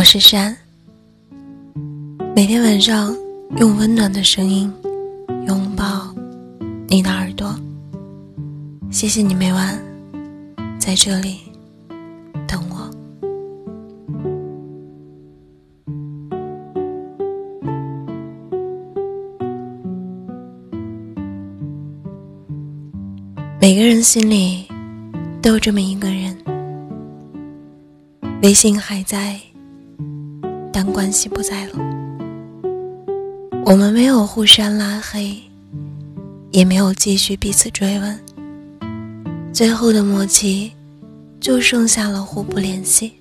我是山，每天晚上用温暖的声音拥抱你的耳朵。谢谢你每晚在这里等我。每个人心里都有这么一个人。微信还在，但关系不在了。我们没有互删拉黑，也没有继续彼此追问。最后的默契，就剩下了互不联系。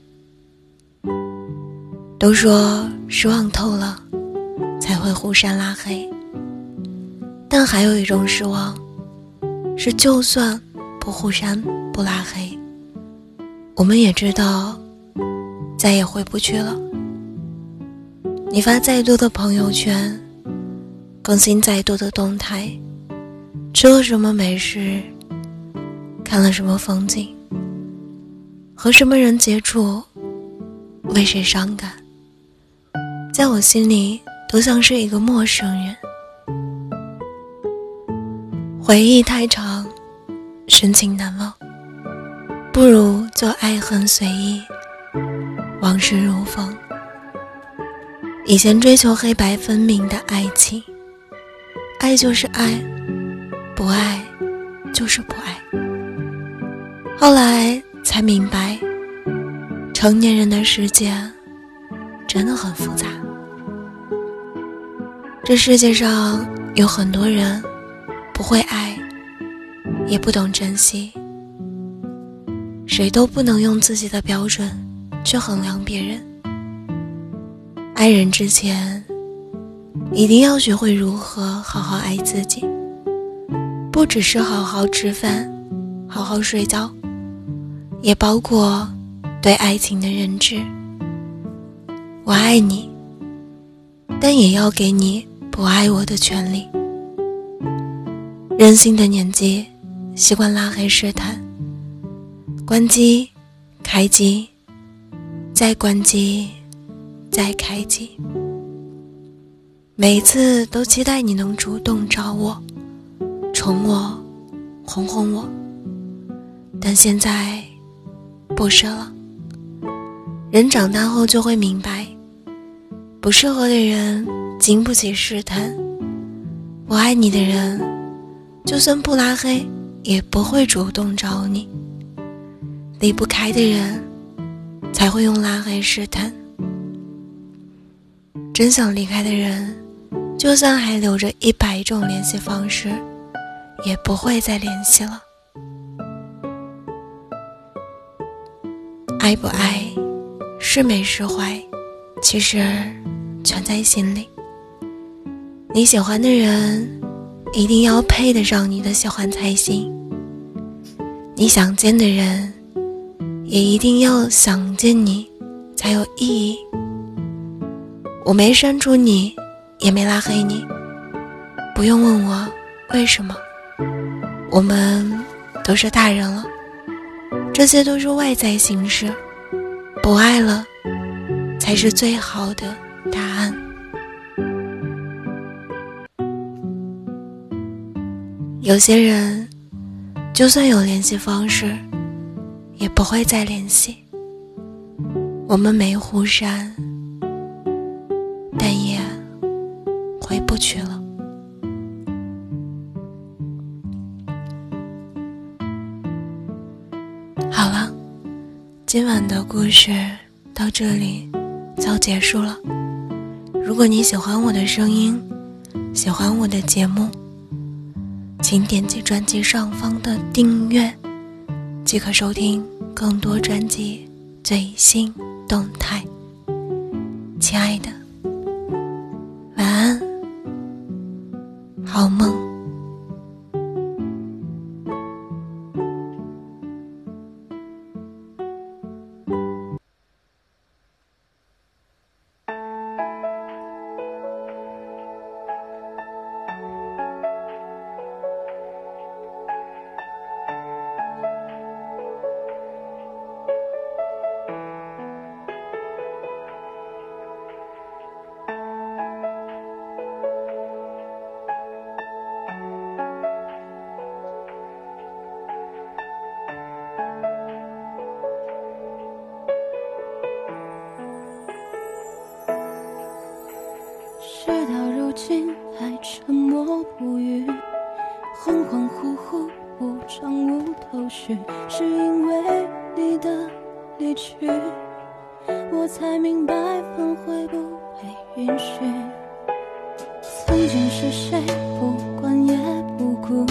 都说失望透了，才会互删拉黑。但还有一种失望，是就算不互删不拉黑，我们也知道。再也回不去了。你发再多的朋友圈，更新再多的动态，吃了什么美食，看了什么风景，和什么人接触，为谁伤感，在我心里都像是一个陌生人。回忆太长，深情难忘，不如就爱恨随意。往事如风。以前追求黑白分明的爱情，爱就是爱，不爱就是不爱。后来才明白，成年人的世界真的很复杂。这世界上有很多人不会爱，也不懂珍惜，谁都不能用自己的标准。去衡量别人，爱人之前，一定要学会如何好好爱自己。不只是好好吃饭，好好睡觉，也包括对爱情的认知。我爱你，但也要给你不爱我的权利。任性的年纪，习惯拉黑试探，关机，开机。再关机，再开机。每次都期待你能主动找我，宠我，哄哄我。但现在不是了。人长大后就会明白，不适合的人经不起试探。不爱你的人，就算不拉黑，也不会主动找你。离不开的人。才会用拉黑试探。真想离开的人，就算还留着一百种联系方式，也不会再联系了。爱不爱，是没是坏，其实全在心里。你喜欢的人，一定要配得上你的喜欢才行。你想见的人。也一定要想见你，才有意义。我没删除你，也没拉黑你，不用问我为什么。我们都是大人了，这些都是外在形式。不爱了，才是最好的答案。有些人，就算有联系方式。也不会再联系，我们没互删，但也回不去了。好了，今晚的故事到这里就结束了。如果你喜欢我的声音，喜欢我的节目，请点击专辑上方的订阅。即可收听更多专辑最新动态，亲爱的，事到如今还沉默不语，恍恍惚惚，无常无头绪，是因为你的离去，我才明白反会不被允许。曾经是谁不管也不顾，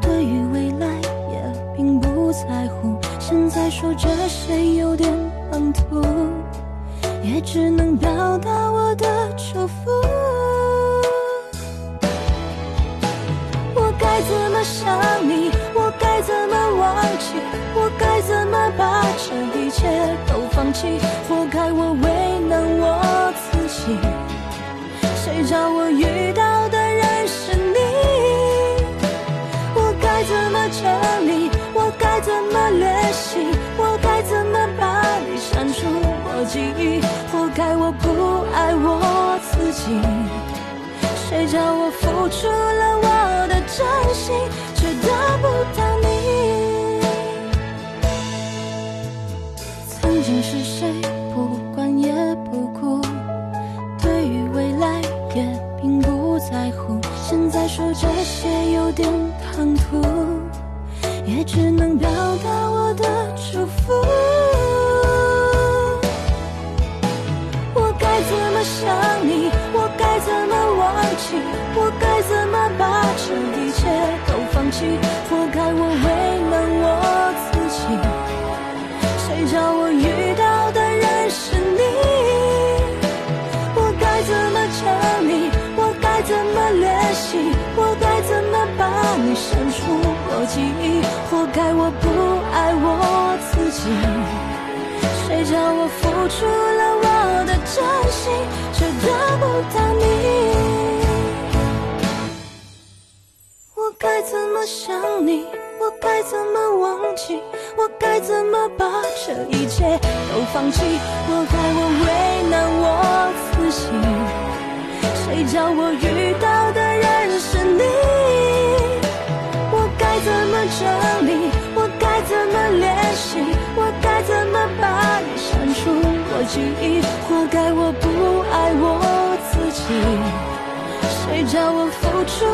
对于未来也并不在乎，现在说这些有点唐突。也只能表达我的弃？活该我为难我自己。谁叫我遇到的人是你？我该怎么整理？我该怎么练习？我该怎么把你删除我记忆？活该我不爱我自己，谁叫我付出了我的真心，却得不到你？是谁不管也不顾，对于未来也并不在乎，现在说这些有点唐突，也只能表达我的祝福。我该怎么想你，我该怎么忘记？我该怎么把这一切都放弃？活该我为怎么联系？我该怎么把你删除我记忆？活该我不爱我自己。谁叫我付出了我的真心，却得不到你？我该怎么想你？我该怎么忘记？我该怎么把这一切都放弃？活该我为难我自己。谁叫我遇到的人是你？我该怎么整理？我该怎么练习？我该怎么把你删除我？记忆，活该我不爱我自己。谁叫我付出